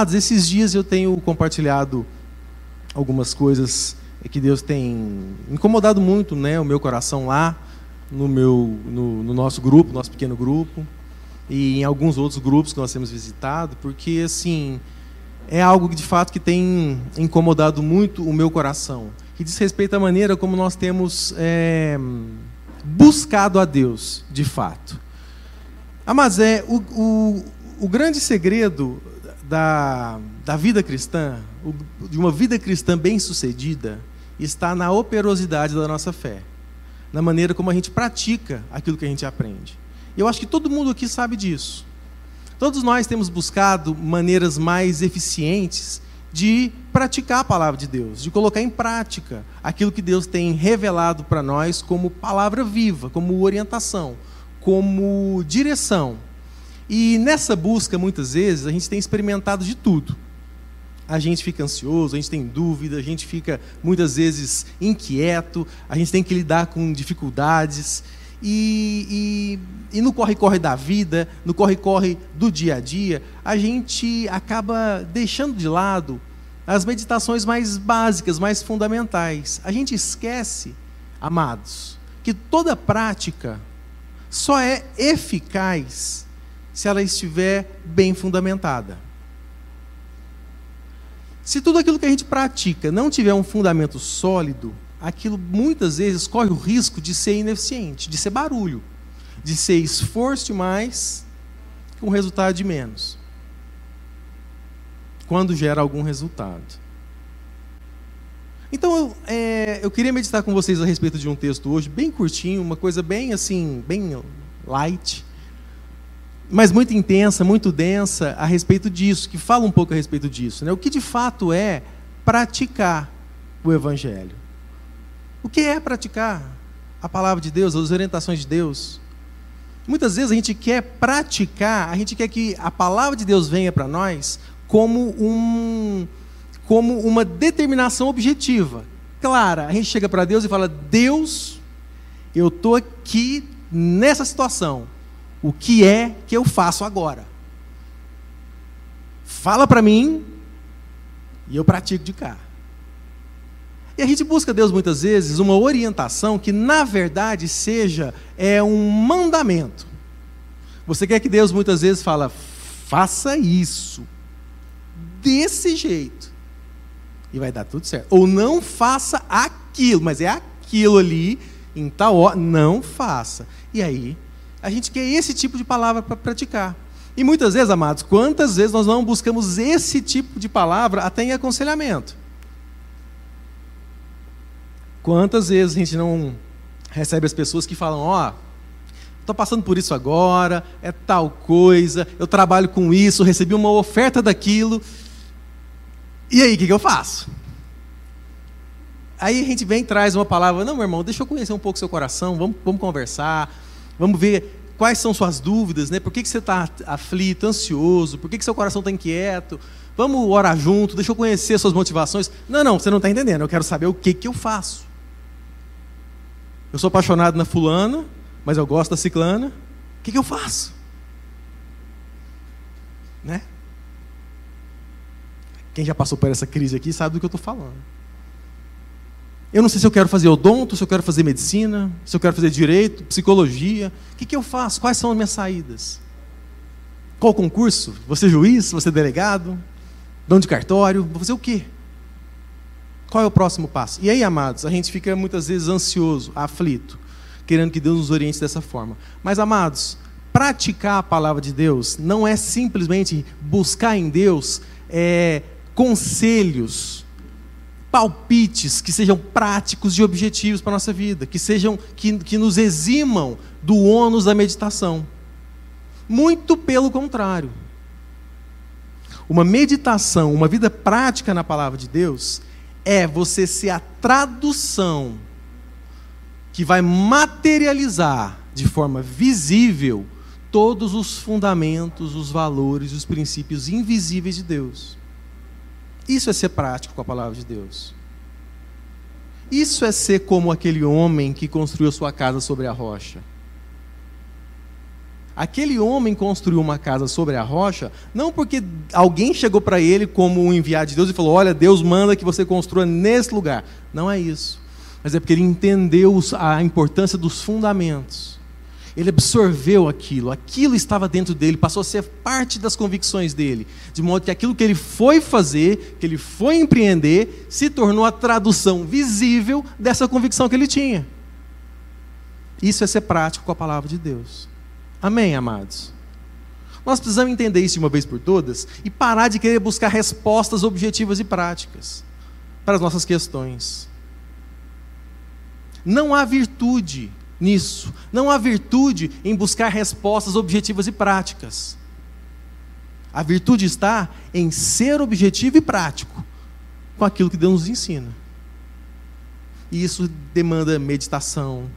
Amados, esses dias eu tenho compartilhado algumas coisas que Deus tem incomodado muito né, o meu coração lá, no, meu, no, no nosso grupo, nosso pequeno grupo, e em alguns outros grupos que nós temos visitado, porque assim é algo de fato que tem incomodado muito o meu coração, que diz respeito à maneira como nós temos é, buscado a Deus, de fato. Ah, mas é o, o, o grande segredo da, da vida cristã, de uma vida cristã bem-sucedida, está na operosidade da nossa fé, na maneira como a gente pratica aquilo que a gente aprende. Eu acho que todo mundo aqui sabe disso. Todos nós temos buscado maneiras mais eficientes de praticar a palavra de Deus, de colocar em prática aquilo que Deus tem revelado para nós como palavra viva, como orientação, como direção. E nessa busca, muitas vezes, a gente tem experimentado de tudo. A gente fica ansioso, a gente tem dúvida, a gente fica muitas vezes inquieto, a gente tem que lidar com dificuldades. E, e, e no corre-corre da vida, no corre-corre do dia a dia, a gente acaba deixando de lado as meditações mais básicas, mais fundamentais. A gente esquece, amados, que toda prática só é eficaz se ela estiver bem fundamentada. Se tudo aquilo que a gente pratica não tiver um fundamento sólido, aquilo muitas vezes corre o risco de ser ineficiente, de ser barulho, de ser esforço demais com resultado de menos. Quando gera algum resultado. Então é, eu queria meditar com vocês a respeito de um texto hoje, bem curtinho, uma coisa bem assim, bem light, mas muito intensa, muito densa a respeito disso, que fala um pouco a respeito disso. Né? O que de fato é praticar o Evangelho? O que é praticar a palavra de Deus, as orientações de Deus? Muitas vezes a gente quer praticar, a gente quer que a palavra de Deus venha para nós como, um, como uma determinação objetiva. Clara, a gente chega para Deus e fala: Deus, eu estou aqui nessa situação o que é que eu faço agora. Fala para mim e eu pratico de cá. E a gente busca Deus muitas vezes uma orientação que na verdade seja é um mandamento. Você quer que Deus muitas vezes fala: "Faça isso desse jeito". E vai dar tudo certo. Ou não faça aquilo, mas é aquilo ali em tal hora, não faça. E aí a gente quer esse tipo de palavra para praticar. E muitas vezes, amados, quantas vezes nós não buscamos esse tipo de palavra até em aconselhamento? Quantas vezes a gente não recebe as pessoas que falam: Ó, oh, estou passando por isso agora, é tal coisa, eu trabalho com isso, recebi uma oferta daquilo, e aí, o que, que eu faço? Aí a gente vem e traz uma palavra: Não, meu irmão, deixa eu conhecer um pouco seu coração, vamos, vamos conversar Vamos ver quais são suas dúvidas, né? Por que, que você está aflito, ansioso? Por que, que seu coração está inquieto? Vamos orar junto, deixa eu conhecer suas motivações. Não, não, você não está entendendo. Eu quero saber o que, que eu faço. Eu sou apaixonado na fulana, mas eu gosto da ciclana. O que, que eu faço? Né? Quem já passou por essa crise aqui sabe do que eu estou falando. Eu não sei se eu quero fazer odonto, se eu quero fazer medicina, se eu quero fazer direito, psicologia. O que, que eu faço? Quais são as minhas saídas? Qual concurso? Você juiz? Você delegado? Dono de cartório? Vou fazer o quê? Qual é o próximo passo? E aí, amados, a gente fica muitas vezes ansioso, aflito, querendo que Deus nos oriente dessa forma. Mas, amados, praticar a palavra de Deus não é simplesmente buscar em Deus é, conselhos palpites que sejam práticos e objetivos para a nossa vida, que sejam que, que nos eximam do ônus da meditação. Muito pelo contrário. Uma meditação, uma vida prática na palavra de Deus, é você ser a tradução que vai materializar de forma visível todos os fundamentos, os valores, os princípios invisíveis de Deus. Isso é ser prático com a palavra de Deus. Isso é ser como aquele homem que construiu sua casa sobre a rocha. Aquele homem construiu uma casa sobre a rocha, não porque alguém chegou para ele como um enviado de Deus e falou: Olha, Deus manda que você construa nesse lugar. Não é isso. Mas é porque ele entendeu a importância dos fundamentos. Ele absorveu aquilo, aquilo estava dentro dele, passou a ser parte das convicções dele, de modo que aquilo que ele foi fazer, que ele foi empreender, se tornou a tradução visível dessa convicção que ele tinha. Isso é ser prático com a palavra de Deus. Amém, amados? Nós precisamos entender isso de uma vez por todas e parar de querer buscar respostas objetivas e práticas para as nossas questões. Não há virtude nisso. Não há virtude em buscar respostas objetivas e práticas. A virtude está em ser objetivo e prático com aquilo que Deus nos ensina. E isso demanda meditação,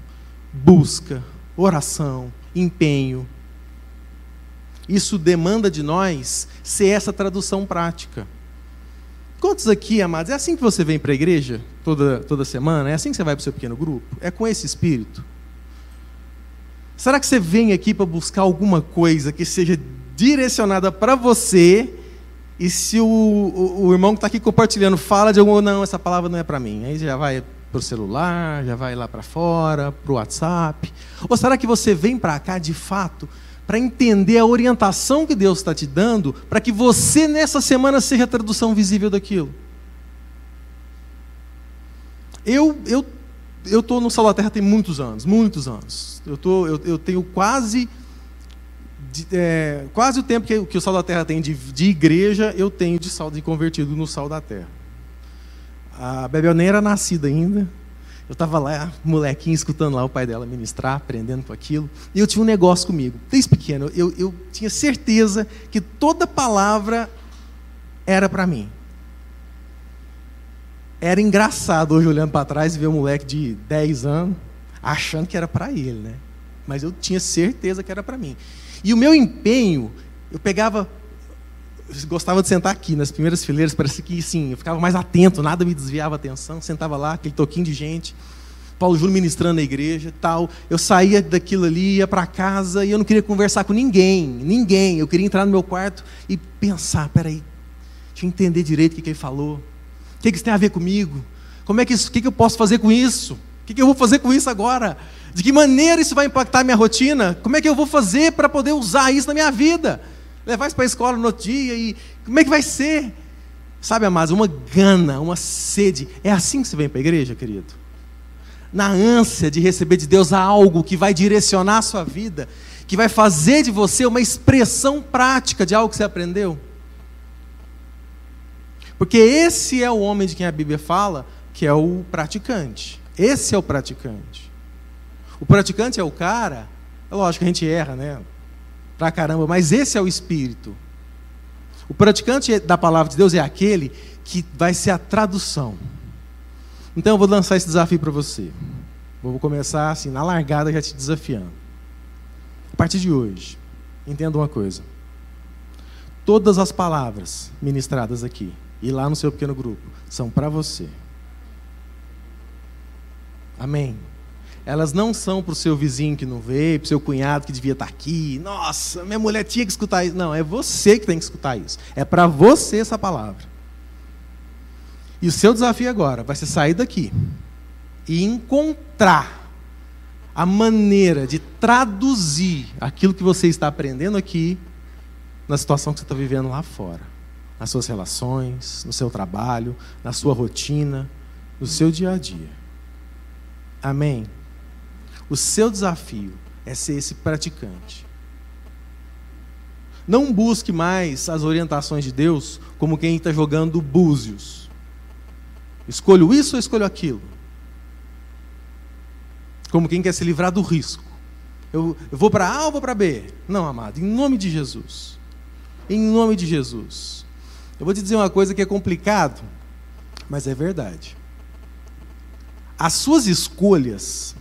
busca, oração, empenho. Isso demanda de nós ser essa tradução prática. Quantos aqui, amados, é assim que você vem para a igreja toda, toda semana? É assim que você vai para o seu pequeno grupo? É com esse espírito? Será que você vem aqui para buscar alguma coisa que seja direcionada para você? E se o, o, o irmão que está aqui compartilhando fala de alguma, não, essa palavra não é para mim. Aí já vai para o celular, já vai lá para fora, para o WhatsApp. Ou será que você vem para cá de fato para entender a orientação que Deus está te dando, para que você nessa semana seja a tradução visível daquilo? Eu, eu eu estou no Sal da Terra tem muitos anos, muitos anos. Eu, tô, eu, eu tenho quase é, quase o tempo que, que, o Sal da Terra tem de, de, igreja, eu tenho de sal de convertido no Sal da Terra. A Bebel nem era nascida ainda. Eu estava lá, molequinho, escutando lá o pai dela ministrar, aprendendo com aquilo. E eu tinha um negócio comigo. Desde pequeno, eu, eu tinha certeza que toda palavra era para mim. Era engraçado hoje olhando para trás e ver um moleque de 10 anos achando que era para ele, né? Mas eu tinha certeza que era para mim. E o meu empenho, eu pegava eu gostava de sentar aqui nas primeiras fileiras, parecia que sim, eu ficava mais atento, nada me desviava a atenção, sentava lá, aquele toquinho de gente, Paulo Júnior ministrando na igreja, tal. Eu saía daquilo ali, ia para casa e eu não queria conversar com ninguém, ninguém. Eu queria entrar no meu quarto e pensar, peraí, deixa eu entender direito o que, que ele falou que, que isso tem a ver comigo? Como é que isso, o que, que eu posso fazer com isso? O que, que eu vou fazer com isso agora? De que maneira isso vai impactar a minha rotina? Como é que eu vou fazer para poder usar isso na minha vida? Levar isso para a escola no outro dia e como é que vai ser? Sabe, amados, uma gana, uma sede. É assim que você vem para a igreja, querido? Na ânsia de receber de Deus algo que vai direcionar a sua vida, que vai fazer de você uma expressão prática de algo que você aprendeu? Porque esse é o homem de quem a Bíblia fala, que é o praticante. Esse é o praticante. O praticante é o cara, é lógico que a gente erra, né? Pra caramba, mas esse é o espírito. O praticante da palavra de Deus é aquele que vai ser a tradução. Então eu vou lançar esse desafio para você. Vou começar assim, na largada, já te desafiando. A partir de hoje, entenda uma coisa. Todas as palavras ministradas aqui e lá no seu pequeno grupo são para você. Amém. Elas não são para o seu vizinho que não veio, para o seu cunhado que devia estar tá aqui. Nossa, minha mulher tinha que escutar isso. Não, é você que tem que escutar isso. É para você essa palavra. E o seu desafio agora vai ser sair daqui e encontrar a maneira de traduzir aquilo que você está aprendendo aqui na situação que você está vivendo lá fora nas suas relações, no seu trabalho, na sua rotina, no seu dia a dia. Amém? O seu desafio é ser esse praticante. Não busque mais as orientações de Deus como quem está jogando búzios. Escolho isso ou escolho aquilo? Como quem quer se livrar do risco. Eu, eu vou para A ou vou para B? Não, amado, em nome de Jesus. Em nome de Jesus. Eu vou te dizer uma coisa que é complicado, mas é verdade. As suas escolhas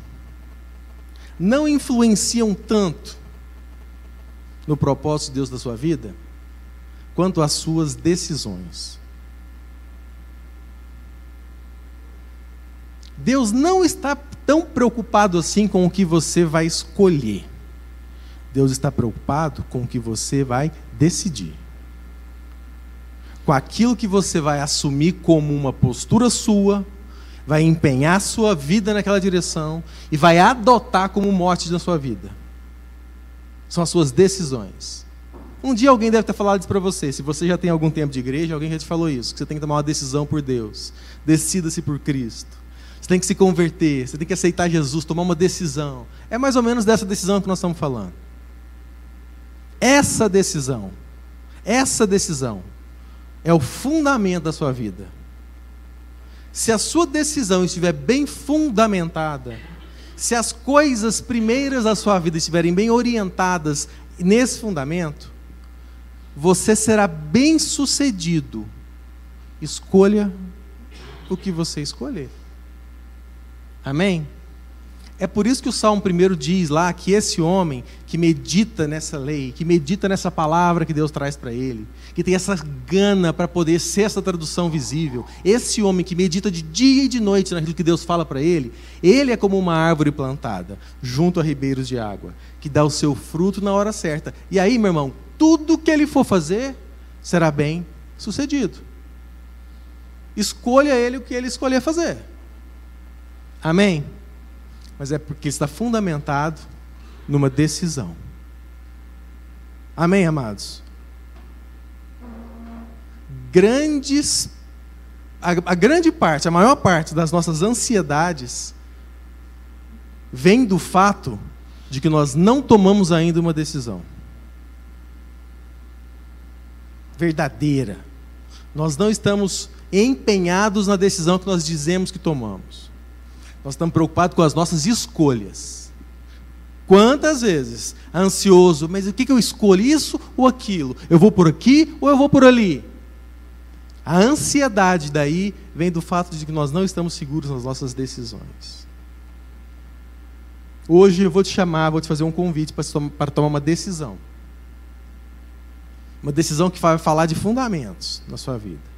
não influenciam tanto no propósito de Deus da sua vida quanto as suas decisões. Deus não está tão preocupado assim com o que você vai escolher. Deus está preocupado com o que você vai decidir. Com aquilo que você vai assumir como uma postura sua, vai empenhar sua vida naquela direção e vai adotar como mote da sua vida. São as suas decisões. Um dia alguém deve ter falado isso para você. Se você já tem algum tempo de igreja, alguém já te falou isso, que você tem que tomar uma decisão por Deus. Decida-se por Cristo. Você tem que se converter, você tem que aceitar Jesus, tomar uma decisão. É mais ou menos dessa decisão que nós estamos falando. Essa decisão, essa decisão é o fundamento da sua vida. Se a sua decisão estiver bem fundamentada, se as coisas primeiras da sua vida estiverem bem orientadas nesse fundamento, você será bem sucedido. Escolha o que você escolher. Amém? É por isso que o Salmo 1 diz lá que esse homem que medita nessa lei, que medita nessa palavra que Deus traz para ele, que tem essa gana para poder ser essa tradução visível, esse homem que medita de dia e de noite naquilo que Deus fala para ele, ele é como uma árvore plantada junto a ribeiros de água, que dá o seu fruto na hora certa. E aí, meu irmão, tudo que ele for fazer será bem sucedido. Escolha ele o que ele escolher fazer. Amém? Mas é porque está fundamentado numa decisão. Amém, amados? Grandes, a, a grande parte, a maior parte das nossas ansiedades vem do fato de que nós não tomamos ainda uma decisão verdadeira. Nós não estamos empenhados na decisão que nós dizemos que tomamos. Nós estamos preocupados com as nossas escolhas. Quantas vezes ansioso, mas o que, que eu escolho? Isso ou aquilo? Eu vou por aqui ou eu vou por ali? A ansiedade daí vem do fato de que nós não estamos seguros nas nossas decisões. Hoje eu vou te chamar, vou te fazer um convite para tomar uma decisão. Uma decisão que vai falar de fundamentos na sua vida.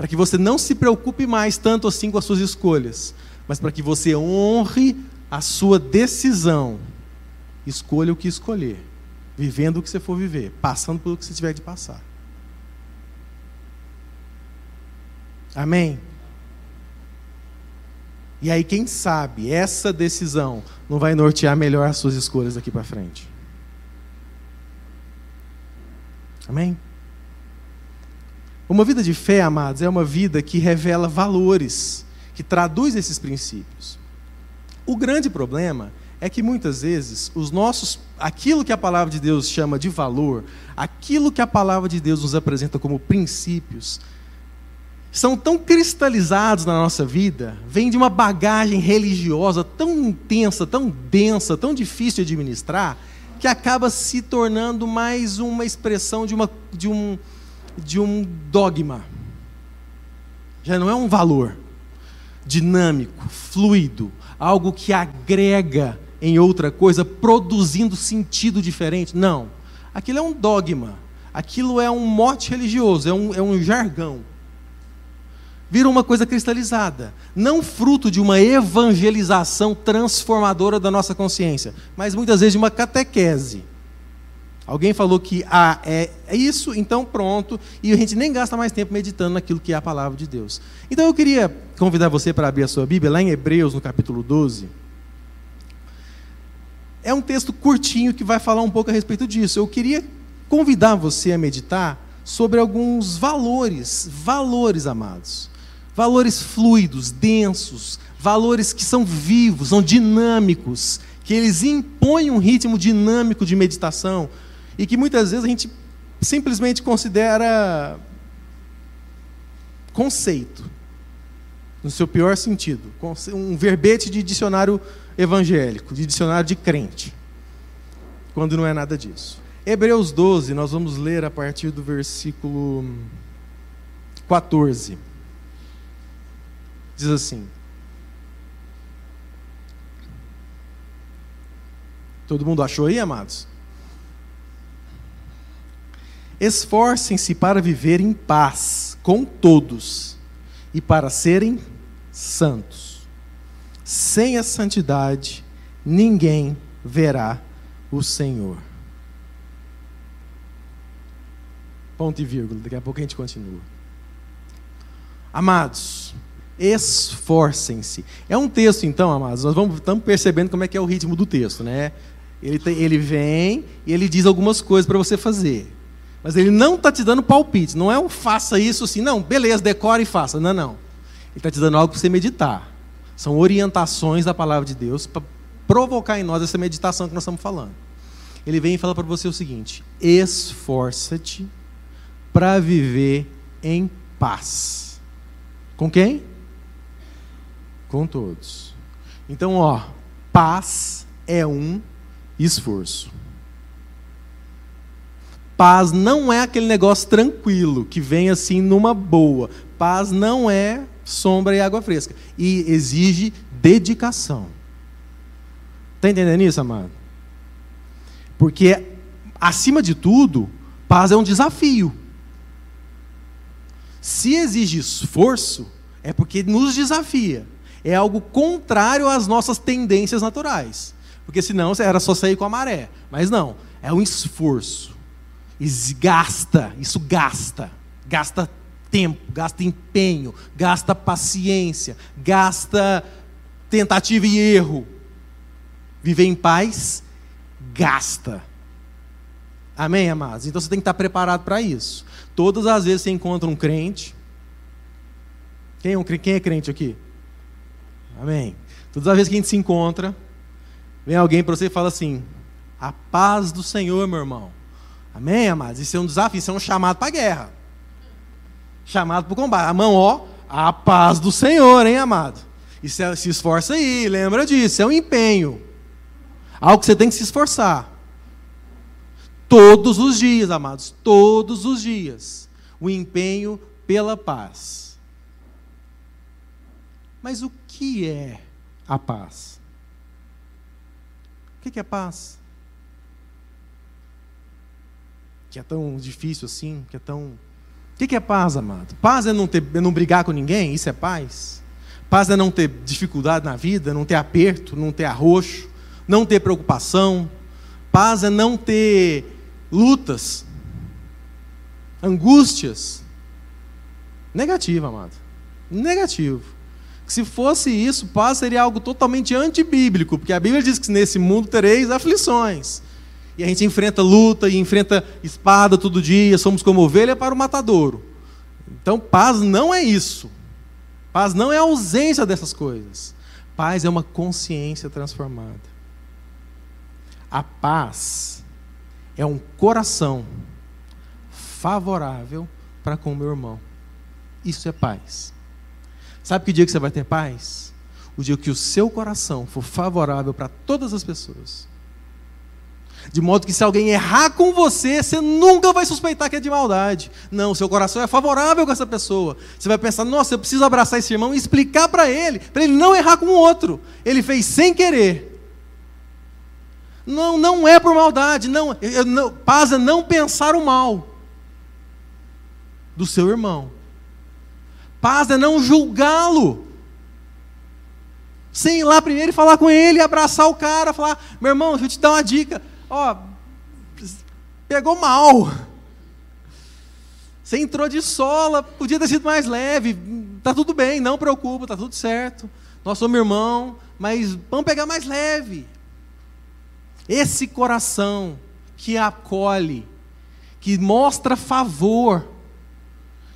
Para que você não se preocupe mais tanto assim com as suas escolhas, mas para que você honre a sua decisão. Escolha o que escolher, vivendo o que você for viver, passando pelo que você tiver de passar. Amém? E aí, quem sabe, essa decisão não vai nortear melhor as suas escolhas daqui para frente. Amém? Uma vida de fé, amados, é uma vida que revela valores, que traduz esses princípios. O grande problema é que muitas vezes os nossos, aquilo que a palavra de Deus chama de valor, aquilo que a palavra de Deus nos apresenta como princípios, são tão cristalizados na nossa vida, vêm de uma bagagem religiosa tão intensa, tão densa, tão difícil de administrar, que acaba se tornando mais uma expressão de, uma, de, um, de um dogma. Já não é um valor dinâmico, fluido, algo que agrega em outra coisa, produzindo sentido diferente. Não. Aquilo é um dogma. Aquilo é um mote religioso, é um, é um jargão vira uma coisa cristalizada, não fruto de uma evangelização transformadora da nossa consciência, mas muitas vezes de uma catequese. Alguém falou que ah, é, é isso, então pronto, e a gente nem gasta mais tempo meditando naquilo que é a palavra de Deus. Então eu queria convidar você para abrir a sua Bíblia, lá em Hebreus, no capítulo 12. É um texto curtinho que vai falar um pouco a respeito disso. Eu queria convidar você a meditar sobre alguns valores, valores amados valores fluidos, densos, valores que são vivos, são dinâmicos, que eles impõem um ritmo dinâmico de meditação e que muitas vezes a gente simplesmente considera conceito, no seu pior sentido, um verbete de dicionário evangélico, de dicionário de crente, quando não é nada disso. Hebreus 12, nós vamos ler a partir do versículo 14 diz assim: Todo mundo achou aí, amados? Esforcem-se para viver em paz com todos e para serem santos. Sem a santidade, ninguém verá o Senhor. Ponto e vírgula, daqui a pouco a gente continua. Amados, esforcem-se. É um texto, então, amados, nós vamos, estamos percebendo como é que é o ritmo do texto, né? Ele, tem, ele vem e ele diz algumas coisas para você fazer. Mas ele não está te dando palpite, não é um faça isso assim, não, beleza, decore e faça. Não, não. Ele está te dando algo para você meditar. São orientações da palavra de Deus para provocar em nós essa meditação que nós estamos falando. Ele vem e fala para você o seguinte: esforça-te para viver em paz. Com quem? Com todos. Então, ó, paz é um esforço. Paz não é aquele negócio tranquilo que vem assim numa boa. Paz não é sombra e água fresca. E exige dedicação. Está entendendo isso, amado? Porque, acima de tudo, paz é um desafio. Se exige esforço, é porque nos desafia. É algo contrário às nossas tendências naturais. Porque senão era só sair com a maré. Mas não, é um esforço gasta, isso gasta, gasta tempo, gasta empenho, gasta paciência, gasta tentativa e erro. Viver em paz gasta. Amém, amados? Então você tem que estar preparado para isso. Todas as vezes você encontra um crente. Quem é, um, quem é crente aqui? Amém. Todas as vezes que a gente se encontra, vem alguém para você e fala assim: A paz do Senhor, meu irmão. Amém, amados? Isso é um desafio, isso é um chamado para a guerra. Chamado para o combate. A mão, ó, a paz do Senhor, hein, amado? Isso é, se esforça aí, lembra disso, é um empenho. Algo que você tem que se esforçar. Todos os dias, amados, todos os dias. O empenho pela paz. Mas o que é a paz? O que é paz? Que é tão difícil assim, que é tão. O que é paz, amado? Paz é não, ter, é não brigar com ninguém? Isso é paz? Paz é não ter dificuldade na vida, não ter aperto, não ter arroxo, não ter preocupação. Paz é não ter lutas, angústias. Negativo, amado. Negativo. Se fosse isso, paz seria algo totalmente antibíblico, porque a Bíblia diz que nesse mundo tereis aflições. E a gente enfrenta luta e enfrenta espada todo dia, somos como ovelha para o matadouro. Então, paz não é isso. Paz não é a ausência dessas coisas. Paz é uma consciência transformada. A paz é um coração favorável para com o meu irmão. Isso é paz. Sabe que dia que você vai ter paz? O dia que o seu coração for favorável para todas as pessoas. De modo que se alguém errar com você, você nunca vai suspeitar que é de maldade. Não, seu coração é favorável com essa pessoa. Você vai pensar, nossa, eu preciso abraçar esse irmão e explicar para ele, para ele não errar com o outro. Ele fez sem querer. Não, não é por maldade. Não, eu, não, paz é não pensar o mal do seu irmão. Paz é não julgá-lo. Sem ir lá primeiro e falar com ele, abraçar o cara, falar, meu irmão, deixa eu te dar uma dica ó, pegou mal. Você entrou de sola, podia ter sido mais leve. Tá tudo bem, não preocupa, tá tudo certo. Nós somos irmão, mas vamos pegar mais leve. Esse coração que acolhe, que mostra favor,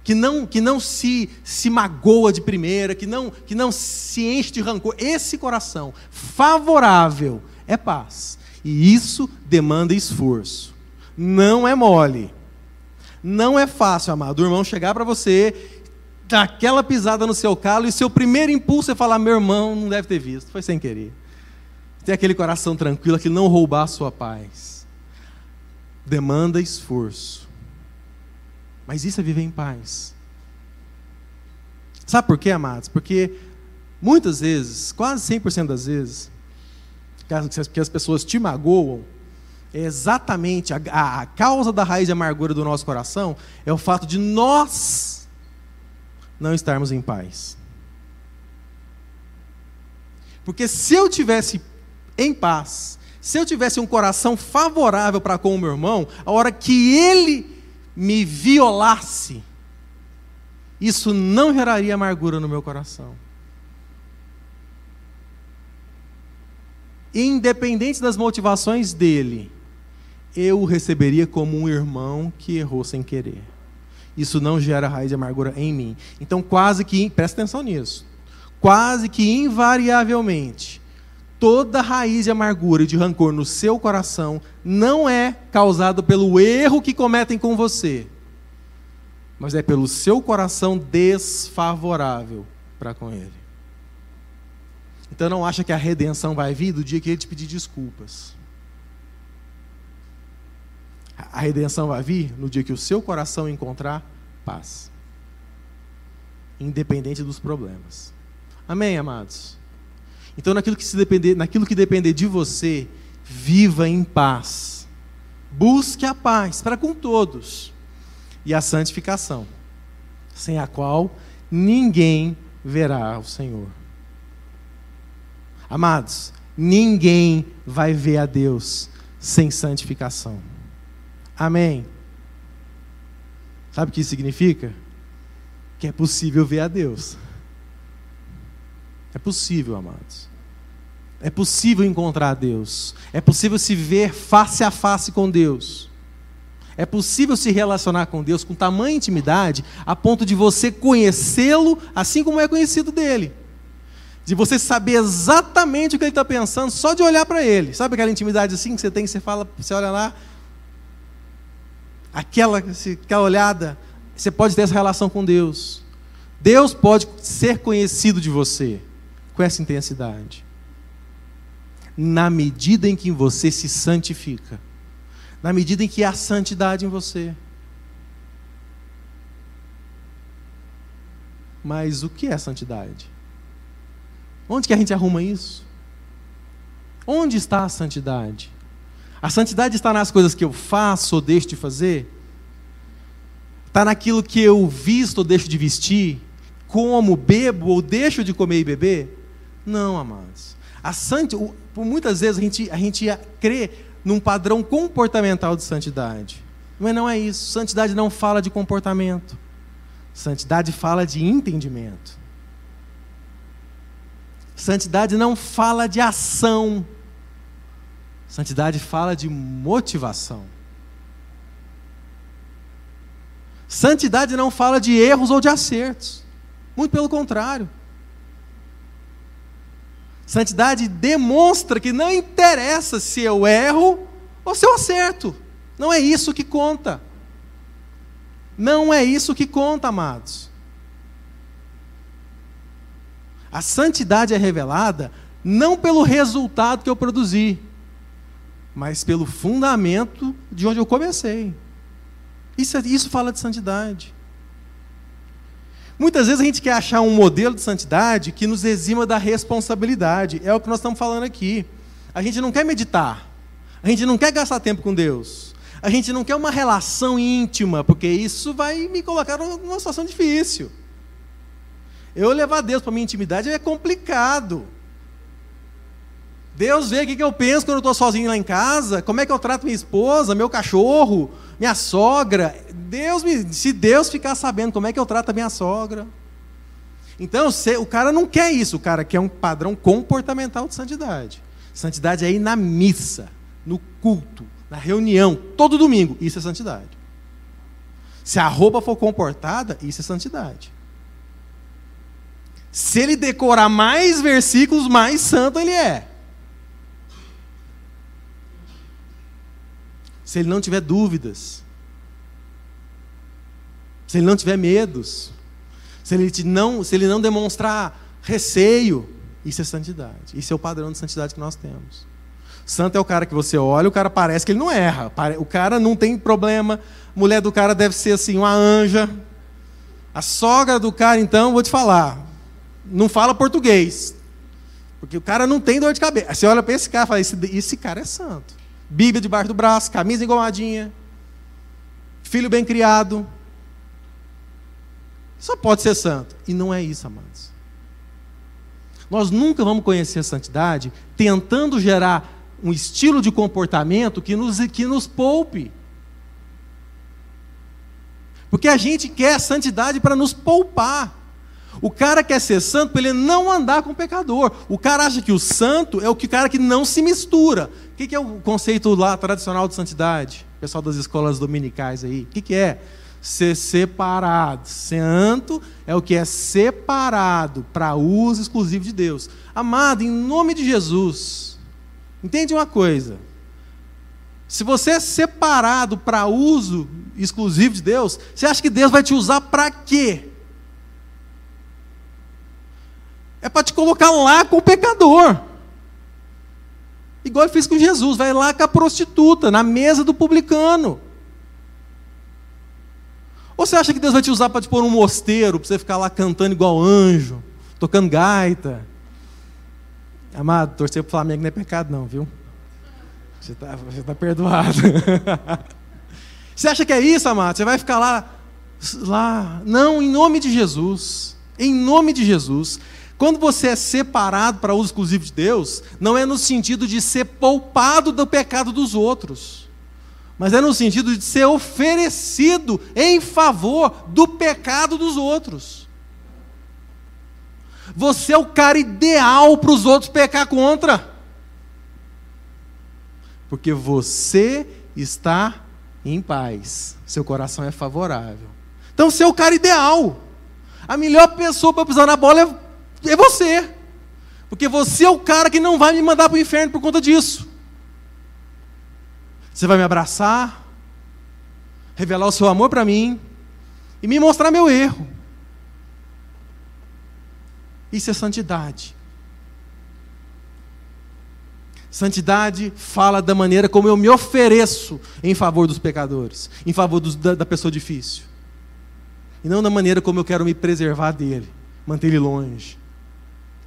que não, que não se, se magoa de primeira, que não, que não se enche de rancor. Esse coração favorável é paz. E isso demanda esforço. Não é mole. Não é fácil, amado. O irmão chegar para você, dar aquela pisada no seu calo, e seu primeiro impulso é falar: meu irmão não deve ter visto, foi sem querer. Ter aquele coração tranquilo, que não roubar a sua paz. Demanda esforço. Mas isso é viver em paz. Sabe por quê, amados? Porque muitas vezes, quase 100% das vezes, que as pessoas te magoam, é exatamente a, a, causa da raiz de amargura do nosso coração é o fato de nós não estarmos em paz. Porque se eu tivesse em paz, Se eu tivesse um coração favorável para com o meu irmão, a hora que ele me violasse, isso não geraria amargura no meu coração. Independente das motivações dele, eu o receberia como um irmão que errou sem querer. Isso não gera raiz de amargura em mim. Então, quase que, presta atenção nisso, quase que invariavelmente, toda raiz de amargura e de rancor no seu coração não é causado pelo erro que cometem com você, mas é pelo seu coração desfavorável para com ele. Então não acha que a redenção vai vir do dia que ele te pedir desculpas. A redenção vai vir no dia que o seu coração encontrar paz. Independente dos problemas. Amém, amados? Então, naquilo que, se depender, naquilo que depender de você, viva em paz. Busque a paz para com todos. E a santificação, sem a qual ninguém verá o Senhor. Amados, ninguém vai ver a Deus sem santificação. Amém. Sabe o que isso significa? Que é possível ver a Deus. É possível, amados. É possível encontrar a Deus. É possível se ver face a face com Deus. É possível se relacionar com Deus com tamanha intimidade a ponto de você conhecê-lo assim como é conhecido dele. De você saber exatamente o que ele está pensando só de olhar para ele. Sabe aquela intimidade assim que você tem, você fala, você olha lá, aquela, aquela olhada, você pode ter essa relação com Deus. Deus pode ser conhecido de você com essa intensidade. Na medida em que você se santifica, na medida em que há santidade em você. Mas o que é santidade? Onde que a gente arruma isso? Onde está a santidade? A santidade está nas coisas que eu faço ou deixo de fazer? Está naquilo que eu visto ou deixo de vestir? Como, bebo ou deixo de comer e beber? Não, amados. A santi... Por muitas vezes a gente, a gente crê num padrão comportamental de santidade. Mas não é isso. Santidade não fala de comportamento. Santidade fala de entendimento. Santidade não fala de ação. Santidade fala de motivação. Santidade não fala de erros ou de acertos. Muito pelo contrário. Santidade demonstra que não interessa se eu erro ou se eu acerto. Não é isso que conta. Não é isso que conta, amados. A santidade é revelada não pelo resultado que eu produzi, mas pelo fundamento de onde eu comecei. Isso, isso fala de santidade. Muitas vezes a gente quer achar um modelo de santidade que nos exima da responsabilidade. É o que nós estamos falando aqui. A gente não quer meditar. A gente não quer gastar tempo com Deus. A gente não quer uma relação íntima, porque isso vai me colocar numa situação difícil. Eu levar Deus para minha intimidade é complicado. Deus vê o que eu penso quando eu estou sozinho lá em casa, como é que eu trato minha esposa, meu cachorro, minha sogra. Deus me, se Deus ficar sabendo como é que eu trato a minha sogra. Então, o cara não quer isso, o cara quer um padrão comportamental de santidade. Santidade é ir na missa, no culto, na reunião, todo domingo. Isso é santidade. Se a roupa for comportada, isso é santidade. Se ele decorar mais versículos, mais santo ele é. se ele não tiver dúvidas, se ele não tiver medos, se ele não, se ele não demonstrar receio, isso é santidade. Isso é o padrão de santidade que nós temos. Santo é o cara que você olha, o cara parece que ele não erra. O cara não tem problema. A mulher do cara deve ser assim, uma anja. A sogra do cara, então, vou te falar, não fala português. Porque o cara não tem dor de cabeça. Você olha para esse cara e fala: esse, esse cara é santo. Bíblia debaixo do braço, camisa engomadinha, filho bem criado. Só pode ser santo. E não é isso, amados. Nós nunca vamos conhecer a santidade tentando gerar um estilo de comportamento que nos, que nos poupe. Porque a gente quer santidade para nos poupar. O cara quer ser santo para ele não andar com o pecador. O cara acha que o santo é o que cara que não se mistura. O que, que é o conceito lá tradicional de santidade? Pessoal das escolas dominicais aí. O que, que é? Ser separado. Santo é o que é separado para uso exclusivo de Deus. Amado, em nome de Jesus, entende uma coisa. Se você é separado para uso exclusivo de Deus, você acha que Deus vai te usar para quê? É para te colocar lá com o pecador. Igual ele fez com Jesus, vai lá com a prostituta, na mesa do publicano. Ou você acha que Deus vai te usar para te pôr um mosteiro, para você ficar lá cantando igual anjo, tocando gaita? Amado, torcer para o Flamengo não é pecado, não, viu? Você está tá perdoado. você acha que é isso, amado? Você vai ficar lá, lá. Não, em nome de Jesus. Em nome de Jesus. Quando você é separado para uso exclusivo de Deus, não é no sentido de ser poupado do pecado dos outros, mas é no sentido de ser oferecido em favor do pecado dos outros. Você é o cara ideal para os outros pecar contra, porque você está em paz, seu coração é favorável. Então você é o cara ideal. A melhor pessoa para pisar na bola é é você. Porque você é o cara que não vai me mandar para o inferno por conta disso. Você vai me abraçar, revelar o seu amor para mim e me mostrar meu erro. Isso é santidade. Santidade fala da maneira como eu me ofereço em favor dos pecadores, em favor dos, da, da pessoa difícil. E não da maneira como eu quero me preservar dele, manter ele longe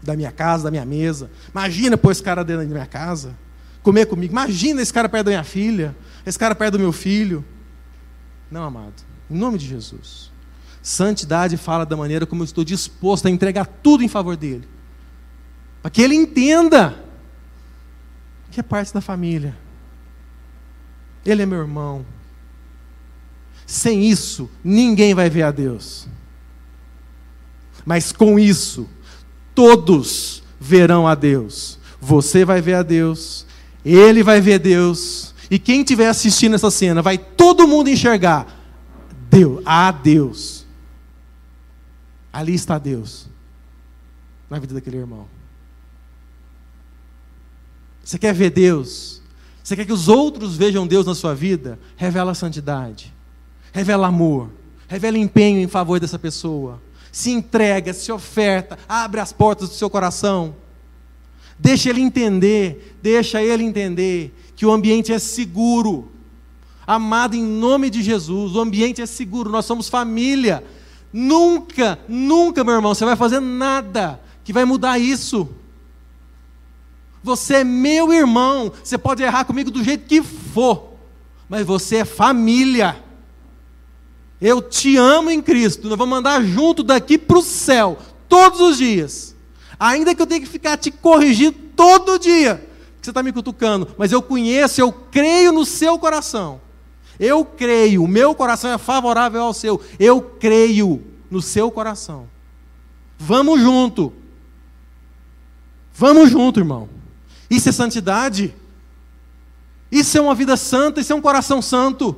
da minha casa, da minha mesa. Imagina pôr esse cara dentro da minha casa, comer comigo. Imagina esse cara perto da minha filha, esse cara perto do meu filho. Não, amado. Em nome de Jesus. Santidade fala da maneira como eu estou disposto a entregar tudo em favor dele. Para que ele entenda que é parte da família. Ele é meu irmão. Sem isso, ninguém vai ver a Deus. Mas com isso, todos verão a Deus. Você vai ver a Deus, ele vai ver Deus, e quem estiver assistindo essa cena, vai todo mundo enxergar Deus, a Deus. Ali está Deus na vida daquele irmão. Você quer ver Deus? Você quer que os outros vejam Deus na sua vida? Revela santidade, revela amor, revela empenho em favor dessa pessoa se entrega, se oferta, abre as portas do seu coração. Deixa ele entender, deixa ele entender que o ambiente é seguro. Amado em nome de Jesus, o ambiente é seguro, nós somos família. Nunca, nunca, meu irmão, você vai fazer nada que vai mudar isso. Você é meu irmão, você pode errar comigo do jeito que for, mas você é família. Eu te amo em Cristo. Nós vamos andar junto daqui para o céu, todos os dias. Ainda que eu tenha que ficar te corrigindo todo dia, que você está me cutucando, mas eu conheço, eu creio no seu coração. Eu creio, o meu coração é favorável ao seu. Eu creio no seu coração. Vamos junto. Vamos junto, irmão. Isso é santidade. Isso é uma vida santa, isso é um coração santo.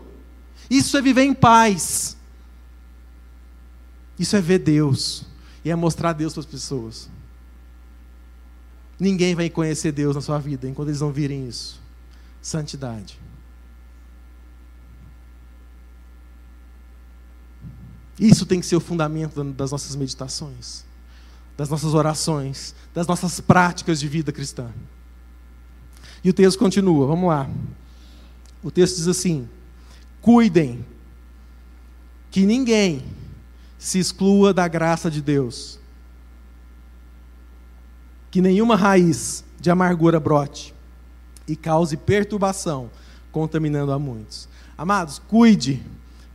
Isso é viver em paz. Isso é ver Deus. E é mostrar Deus para as pessoas. Ninguém vai conhecer Deus na sua vida enquanto eles não virem isso. Santidade. Isso tem que ser o fundamento das nossas meditações, das nossas orações, das nossas práticas de vida cristã. E o texto continua, vamos lá. O texto diz assim: Cuidem que ninguém se exclua da graça de Deus, que nenhuma raiz de amargura brote e cause perturbação, contaminando a muitos. Amados, cuide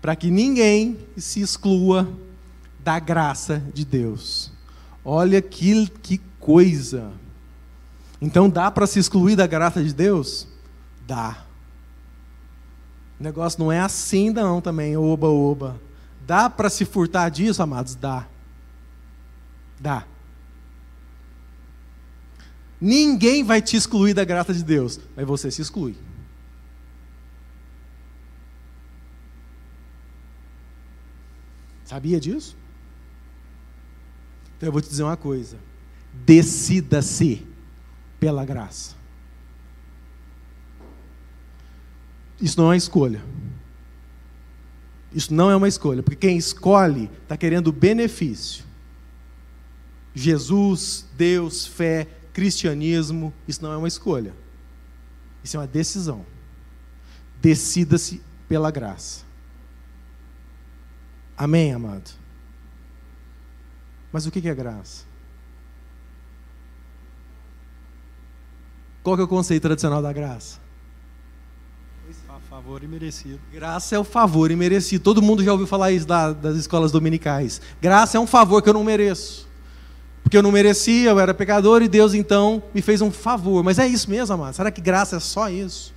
para que ninguém se exclua da graça de Deus. Olha que, que coisa. Então dá para se excluir da graça de Deus? Dá. O negócio não é assim, não, também, oba, oba. Dá para se furtar disso, amados? Dá. Dá. Ninguém vai te excluir da graça de Deus, mas você se exclui. Sabia disso? Então eu vou te dizer uma coisa: decida-se pela graça. Isso não é uma escolha. Isso não é uma escolha, porque quem escolhe está querendo benefício. Jesus, Deus, fé, cristianismo, isso não é uma escolha. Isso é uma decisão. Decida-se pela graça. Amém, amado? Mas o que é graça? Qual que é o conceito tradicional da graça? Favor imerecido. Graça é o favor imerecido. Todo mundo já ouviu falar isso da, das escolas dominicais. Graça é um favor que eu não mereço. Porque eu não merecia, eu era pecador e Deus então me fez um favor. Mas é isso mesmo, amado? Será que graça é só isso?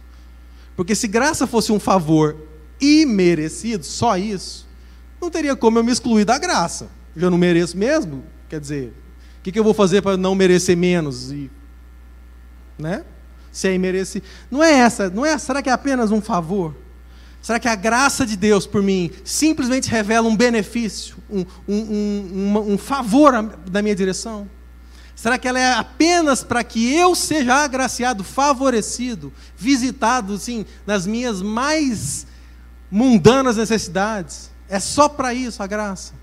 Porque se graça fosse um favor imerecido, só isso, não teria como eu me excluir da graça. Eu não mereço mesmo? Quer dizer, o que, que eu vou fazer para não merecer menos? E, né? Se é imerecido. Não é essa, não é, será que é apenas um favor? Será que a graça de Deus por mim simplesmente revela um benefício, um, um, um, um favor da minha direção? Será que ela é apenas para que eu seja agraciado, favorecido, visitado, assim, nas minhas mais mundanas necessidades? É só para isso a graça?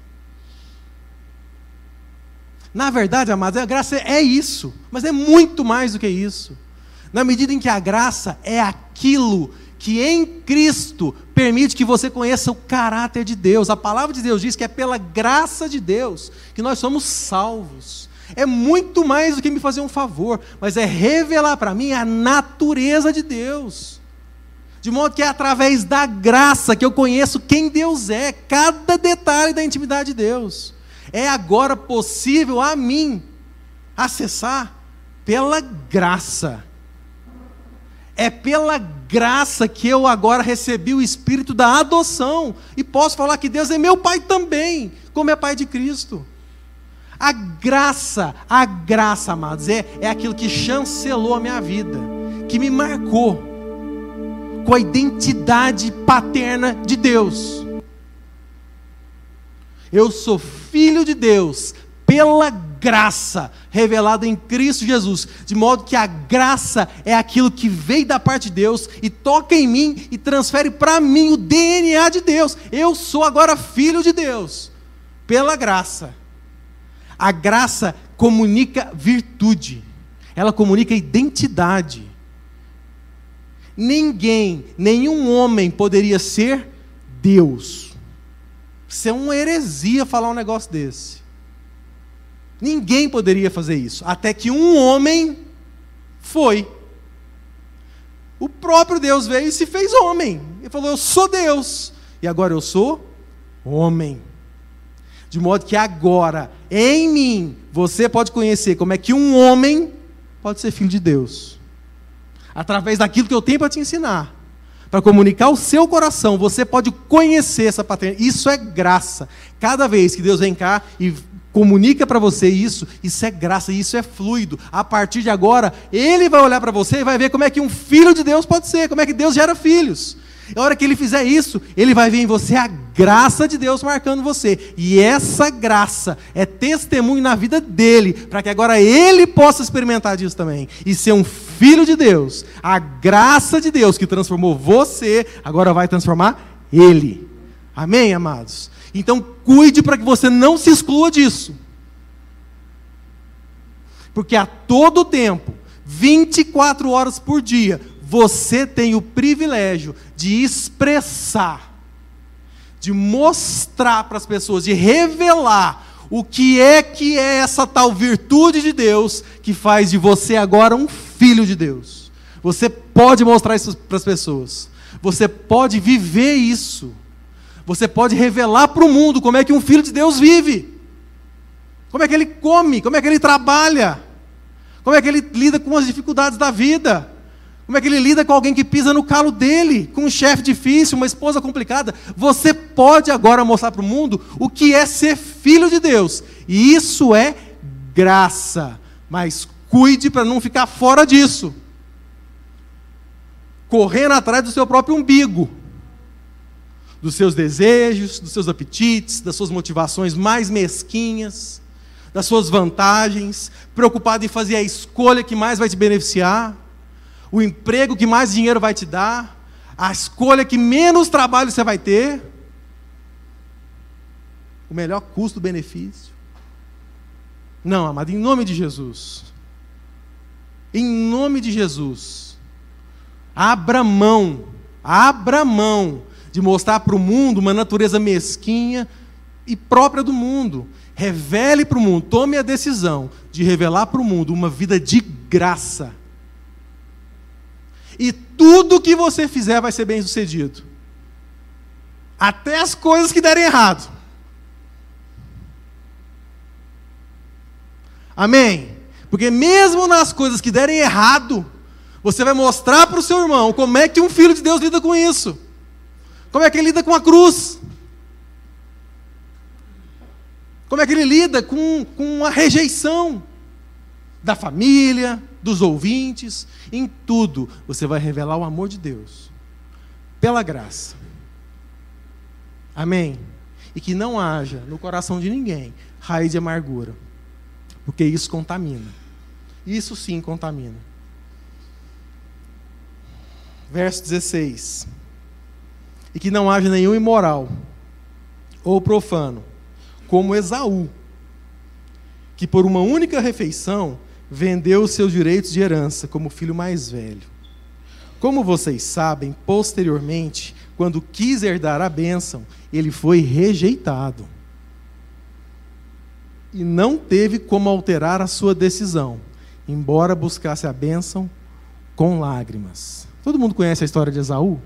Na verdade, amados, a graça é isso, mas é muito mais do que isso na medida em que a graça é aquilo que em Cristo permite que você conheça o caráter de Deus. A palavra de Deus diz que é pela graça de Deus que nós somos salvos. É muito mais do que me fazer um favor, mas é revelar para mim a natureza de Deus. De modo que é através da graça que eu conheço quem Deus é, cada detalhe da intimidade de Deus. É agora possível a mim acessar pela graça é pela graça que eu agora recebi o espírito da adoção e posso falar que Deus é meu pai também, como é pai de Cristo. A graça, a graça, amados, é, é aquilo que chancelou a minha vida, que me marcou com a identidade paterna de Deus. Eu sou filho de Deus pela graça revelada em Cristo Jesus, de modo que a graça é aquilo que veio da parte de Deus e toca em mim e transfere para mim o DNA de Deus. Eu sou agora filho de Deus, pela graça. A graça comunica virtude, ela comunica identidade. Ninguém, nenhum homem poderia ser Deus. Isso é uma heresia falar um negócio desse. Ninguém poderia fazer isso, até que um homem foi. O próprio Deus veio e se fez homem. Ele falou: Eu sou Deus, e agora eu sou homem. De modo que agora, em mim, você pode conhecer como é que um homem pode ser filho de Deus. Através daquilo que eu tenho para te ensinar. Para comunicar o seu coração, você pode conhecer essa paternidade. Isso é graça. Cada vez que Deus vem cá e comunica para você isso, isso é graça, isso é fluido. A partir de agora, ele vai olhar para você e vai ver como é que um filho de Deus pode ser, como é que Deus gera filhos. A hora que ele fizer isso, ele vai ver em você a graça de Deus marcando você. E essa graça é testemunho na vida dele, para que agora ele possa experimentar disso também. E ser um filho de Deus. A graça de Deus que transformou você, agora vai transformar ele. Amém, amados? Então, cuide para que você não se exclua disso. Porque a todo tempo, 24 horas por dia, você tem o privilégio de expressar, de mostrar para as pessoas, de revelar o que é que é essa tal virtude de Deus que faz de você agora um filho de Deus. Você pode mostrar isso para as pessoas. Você pode viver isso. Você pode revelar para o mundo como é que um filho de Deus vive, como é que ele come, como é que ele trabalha, Como é que ele lida com as dificuldades da vida? Como é que ele lida com alguém que pisa no calo dele, com um chefe difícil, uma esposa complicada? Você pode agora mostrar para o mundo o que é ser filho de Deus. E isso é graça. Mas cuide para não ficar fora disso. Correndo atrás do seu próprio umbigo. Dos seus desejos, dos seus apetites, das suas motivações mais mesquinhas, das suas vantagens, preocupado em fazer a escolha que mais vai te beneficiar o emprego que mais dinheiro vai te dar, a escolha que menos trabalho você vai ter, o melhor custo-benefício. Não, amado, em nome de Jesus. Em nome de Jesus. Abra mão, abra mão de mostrar para o mundo uma natureza mesquinha e própria do mundo. Revele para o mundo, tome a decisão de revelar para o mundo uma vida de graça e tudo que você fizer vai ser bem sucedido. Até as coisas que derem errado. Amém? Porque mesmo nas coisas que derem errado, você vai mostrar para o seu irmão como é que um filho de Deus lida com isso. Como é que ele lida com a cruz. Como é que ele lida com, com a rejeição da família, dos ouvintes, em tudo, você vai revelar o amor de Deus, pela graça. Amém? E que não haja no coração de ninguém raiz de amargura, porque isso contamina. Isso sim contamina. Verso 16: E que não haja nenhum imoral ou profano, como Esaú, que por uma única refeição vendeu os seus direitos de herança como filho mais velho. Como vocês sabem, posteriormente, quando quis herdar a bênção, ele foi rejeitado. E não teve como alterar a sua decisão, embora buscasse a bênção com lágrimas. Todo mundo conhece a história de Esaú?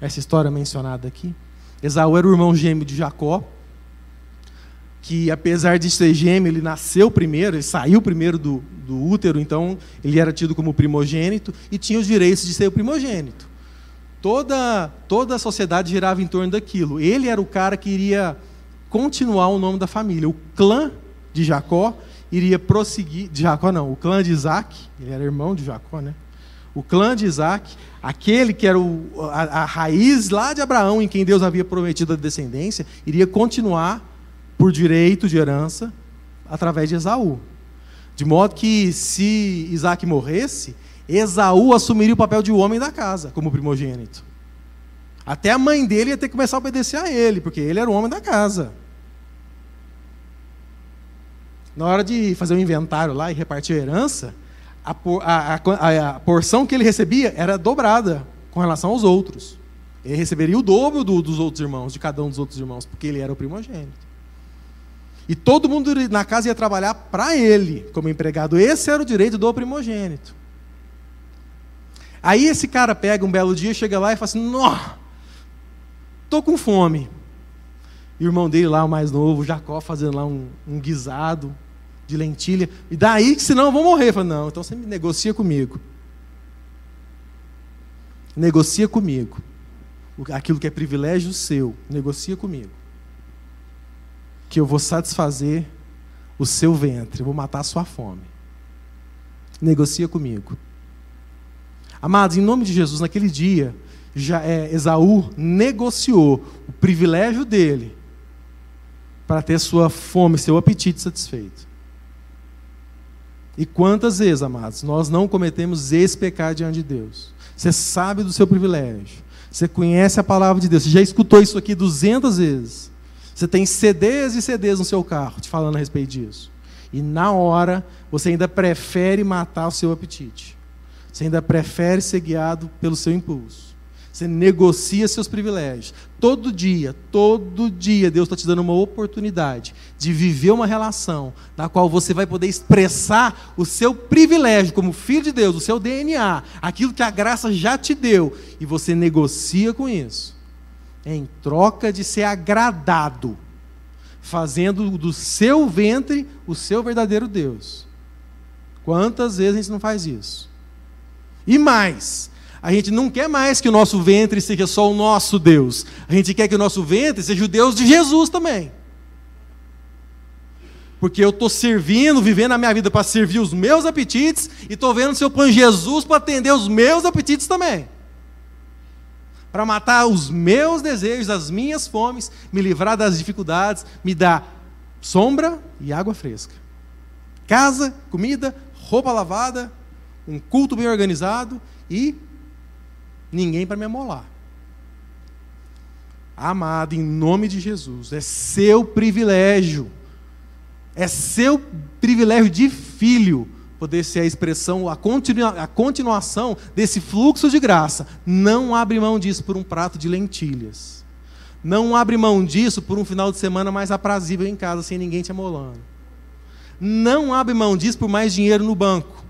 Essa história mencionada aqui. Esaú era o irmão gêmeo de Jacó, que apesar de ser gêmeo, ele nasceu primeiro, ele saiu primeiro do, do útero, então ele era tido como primogênito e tinha os direitos de ser o primogênito. Toda, toda a sociedade girava em torno daquilo. Ele era o cara que iria continuar o nome da família. O clã de Jacó iria prosseguir. De Jacó não, o clã de Isaac, ele era irmão de Jacó, né? O clã de Isaac, aquele que era o, a, a raiz lá de Abraão, em quem Deus havia prometido a descendência, iria continuar por direito de herança através de Esaú. De modo que, se Isaac morresse, Esaú assumiria o papel de homem da casa, como primogênito. Até a mãe dele ia ter que começar a obedecer a ele, porque ele era o homem da casa. Na hora de fazer o inventário lá e repartir a herança, a, a, a, a porção que ele recebia era dobrada com relação aos outros. Ele receberia o dobro do, dos outros irmãos, de cada um dos outros irmãos, porque ele era o primogênito. E todo mundo na casa ia trabalhar para ele, como empregado. Esse era o direito do primogênito. Aí esse cara pega um belo dia, chega lá e fala assim: Nó, tô com fome. E o irmão dele lá, o mais novo, Jacó, fazendo lá um, um guisado de lentilha. E daí que senão eu vou morrer. Fala, não, então você negocia comigo. Negocia comigo. Aquilo que é privilégio seu, negocia comigo que eu vou satisfazer o seu ventre, eu vou matar a sua fome. Negocia comigo. Amados, em nome de Jesus, naquele dia, já, é, Esaú negociou o privilégio dele para ter sua fome, seu apetite satisfeito. E quantas vezes, amados, nós não cometemos esse pecado diante de Deus? Você sabe do seu privilégio. Você conhece a palavra de Deus. Você já escutou isso aqui duzentas vezes. Você tem CDs e CDs no seu carro te falando a respeito disso. E na hora, você ainda prefere matar o seu apetite. Você ainda prefere ser guiado pelo seu impulso. Você negocia seus privilégios. Todo dia, todo dia, Deus está te dando uma oportunidade de viver uma relação na qual você vai poder expressar o seu privilégio como filho de Deus, o seu DNA, aquilo que a graça já te deu, e você negocia com isso em troca de ser agradado, fazendo do seu ventre o seu verdadeiro Deus. Quantas vezes a gente não faz isso? E mais, a gente não quer mais que o nosso ventre seja só o nosso Deus. A gente quer que o nosso ventre seja o Deus de Jesus também. Porque eu estou servindo, vivendo a minha vida para servir os meus apetites, e estou vendo se eu ponho Jesus para atender os meus apetites também. Para matar os meus desejos, as minhas fomes, me livrar das dificuldades, me dar sombra e água fresca. Casa, comida, roupa lavada, um culto bem organizado e ninguém para me amolar. Amado, em nome de Jesus, é seu privilégio, é seu privilégio de filho poder ser a expressão, a, continua, a continuação desse fluxo de graça. Não abre mão disso por um prato de lentilhas. Não abre mão disso por um final de semana mais aprazível em casa, sem ninguém te amolando. Não abre mão disso por mais dinheiro no banco.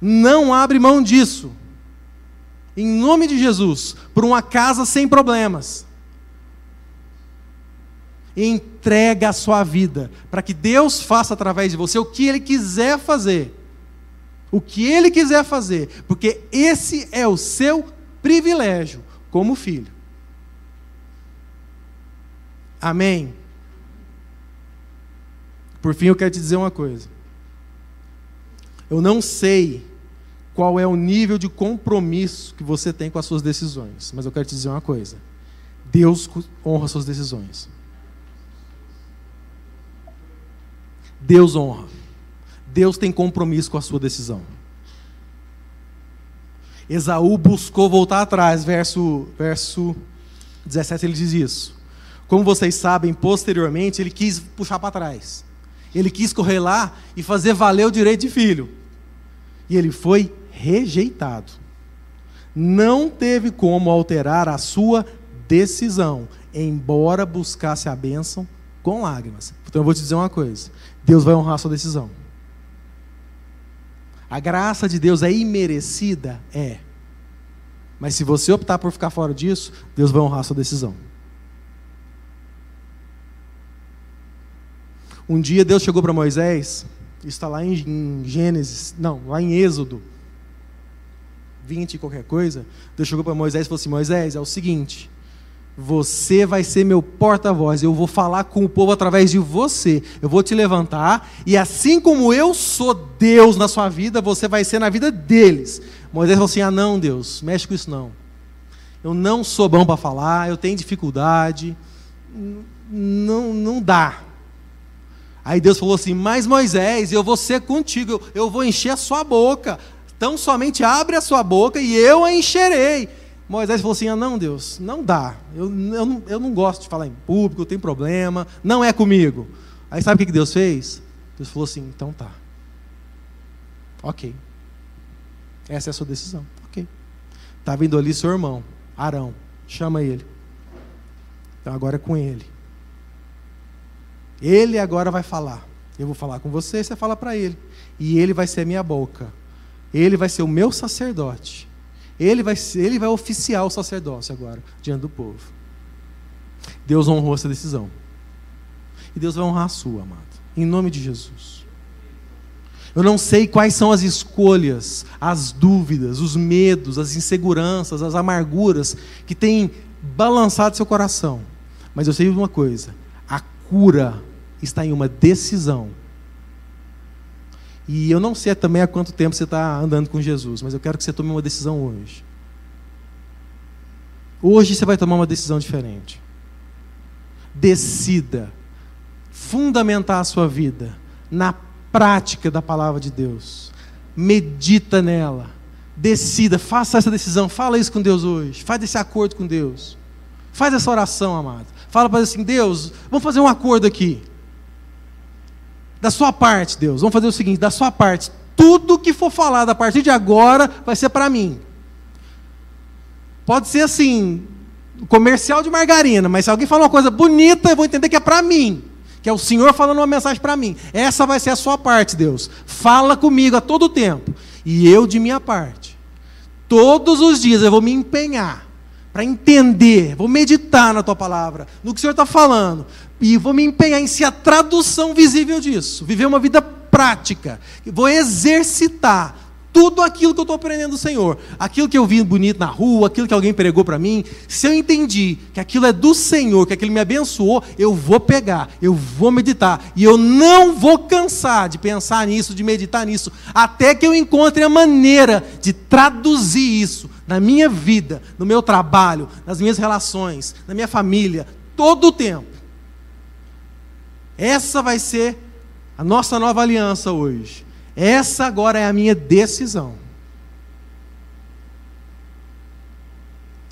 Não abre mão disso. Em nome de Jesus, por uma casa sem problemas. Entrega a sua vida para que Deus faça através de você o que Ele quiser fazer. O que Ele quiser fazer, porque esse é o seu privilégio como filho. Amém? Por fim, eu quero te dizer uma coisa. Eu não sei qual é o nível de compromisso que você tem com as suas decisões, mas eu quero te dizer uma coisa. Deus honra suas decisões. Deus honra. Deus tem compromisso com a sua decisão. Esaú buscou voltar atrás, verso, verso 17 ele diz isso. Como vocês sabem, posteriormente ele quis puxar para trás. Ele quis correr lá e fazer valer o direito de filho. E ele foi rejeitado. Não teve como alterar a sua decisão, embora buscasse a bênção com lágrimas. Então eu vou te dizer uma coisa: Deus vai honrar a sua decisão. A graça de Deus é imerecida? É. Mas se você optar por ficar fora disso, Deus vai honrar a sua decisão. Um dia Deus chegou para Moisés, está lá em, Gênesis, não, lá em Êxodo 20 qualquer coisa. Deus chegou para Moisés e falou assim: Moisés, é o seguinte, você vai ser meu porta-voz, eu vou falar com o povo através de você, eu vou te levantar, e assim como eu sou Deus na sua vida, você vai ser na vida deles. Moisés falou assim: Ah, não, Deus, mexe com isso não. Eu não sou bom para falar, eu tenho dificuldade, não, não dá. Aí Deus falou assim: Mas Moisés, eu vou ser contigo, eu vou encher a sua boca. Então somente abre a sua boca e eu a encherei. Moisés falou assim: ah, não, Deus, não dá. Eu, eu, não, eu não gosto de falar em público, tenho problema, não é comigo. Aí sabe o que Deus fez? Deus falou assim: então tá. Ok. Essa é a sua decisão. Ok. Está vindo ali seu irmão, Arão. Chama ele. Então agora é com ele. Ele agora vai falar. Eu vou falar com você, você fala para ele. E ele vai ser minha boca. Ele vai ser o meu sacerdote. Ele vai, ser, ele vai oficiar o sacerdócio agora, diante do povo. Deus honrou essa decisão. E Deus vai honrar a sua, amado. Em nome de Jesus. Eu não sei quais são as escolhas, as dúvidas, os medos, as inseguranças, as amarguras que têm balançado seu coração. Mas eu sei uma coisa: cura está em uma decisão. E eu não sei também há quanto tempo você está andando com Jesus, mas eu quero que você tome uma decisão hoje. Hoje você vai tomar uma decisão diferente. Decida fundamentar a sua vida na prática da palavra de Deus. Medita nela. Decida, faça essa decisão, fala isso com Deus hoje. Faz esse acordo com Deus. Faz essa oração, amado. Fala para ele assim: Deus, vamos fazer um acordo aqui. Da sua parte, Deus, vamos fazer o seguinte: da sua parte, tudo que for falado a partir de agora vai ser para mim. Pode ser assim, comercial de margarina, mas se alguém falar uma coisa bonita, eu vou entender que é para mim. Que é o Senhor falando uma mensagem para mim. Essa vai ser a sua parte, Deus. Fala comigo a todo tempo. E eu, de minha parte, todos os dias eu vou me empenhar para entender, vou meditar na tua palavra, no que o Senhor está falando, e vou me empenhar em ser a tradução visível disso, viver uma vida prática, vou exercitar tudo aquilo que eu estou aprendendo do Senhor, aquilo que eu vi bonito na rua, aquilo que alguém pregou para mim, se eu entendi que aquilo é do Senhor, que aquilo me abençoou, eu vou pegar, eu vou meditar, e eu não vou cansar de pensar nisso, de meditar nisso, até que eu encontre a maneira de traduzir isso na minha vida, no meu trabalho, nas minhas relações, na minha família, todo o tempo. Essa vai ser a nossa nova aliança hoje. Essa agora é a minha decisão.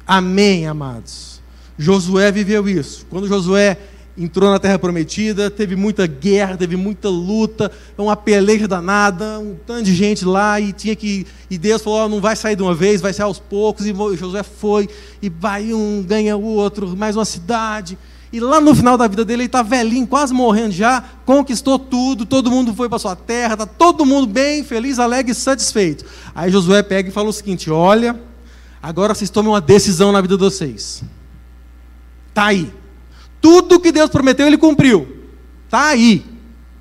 Amém, amados. Josué viveu isso. Quando Josué entrou na terra prometida, teve muita guerra, teve muita luta, uma peleja danada, um tanto de gente lá e tinha que e Deus falou, oh, não vai sair de uma vez, vai ser aos poucos e Josué foi e vai um ganha o outro, mais uma cidade. E lá no final da vida dele, ele está velhinho, quase morrendo já, conquistou tudo, todo mundo foi para sua terra, está todo mundo bem, feliz, alegre e satisfeito. Aí Josué pega e fala o seguinte: Olha, agora vocês tomem uma decisão na vida de vocês. Está aí. Tudo que Deus prometeu, ele cumpriu. Está aí.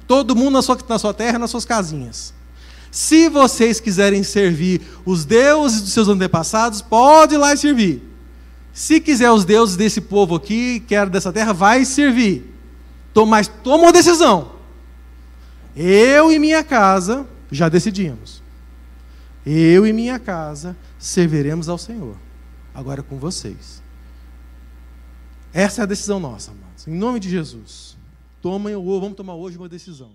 Todo mundo na sua, na sua terra, nas suas casinhas. Se vocês quiserem servir os deuses dos seus antepassados, pode ir lá e servir. Se quiser os deuses desse povo aqui, que era dessa terra, vai servir. Mas toma uma decisão. Eu e minha casa já decidimos. Eu e minha casa serviremos ao Senhor. Agora é com vocês. Essa é a decisão nossa, amados. Em nome de Jesus. Tomem, vamos tomar hoje uma decisão.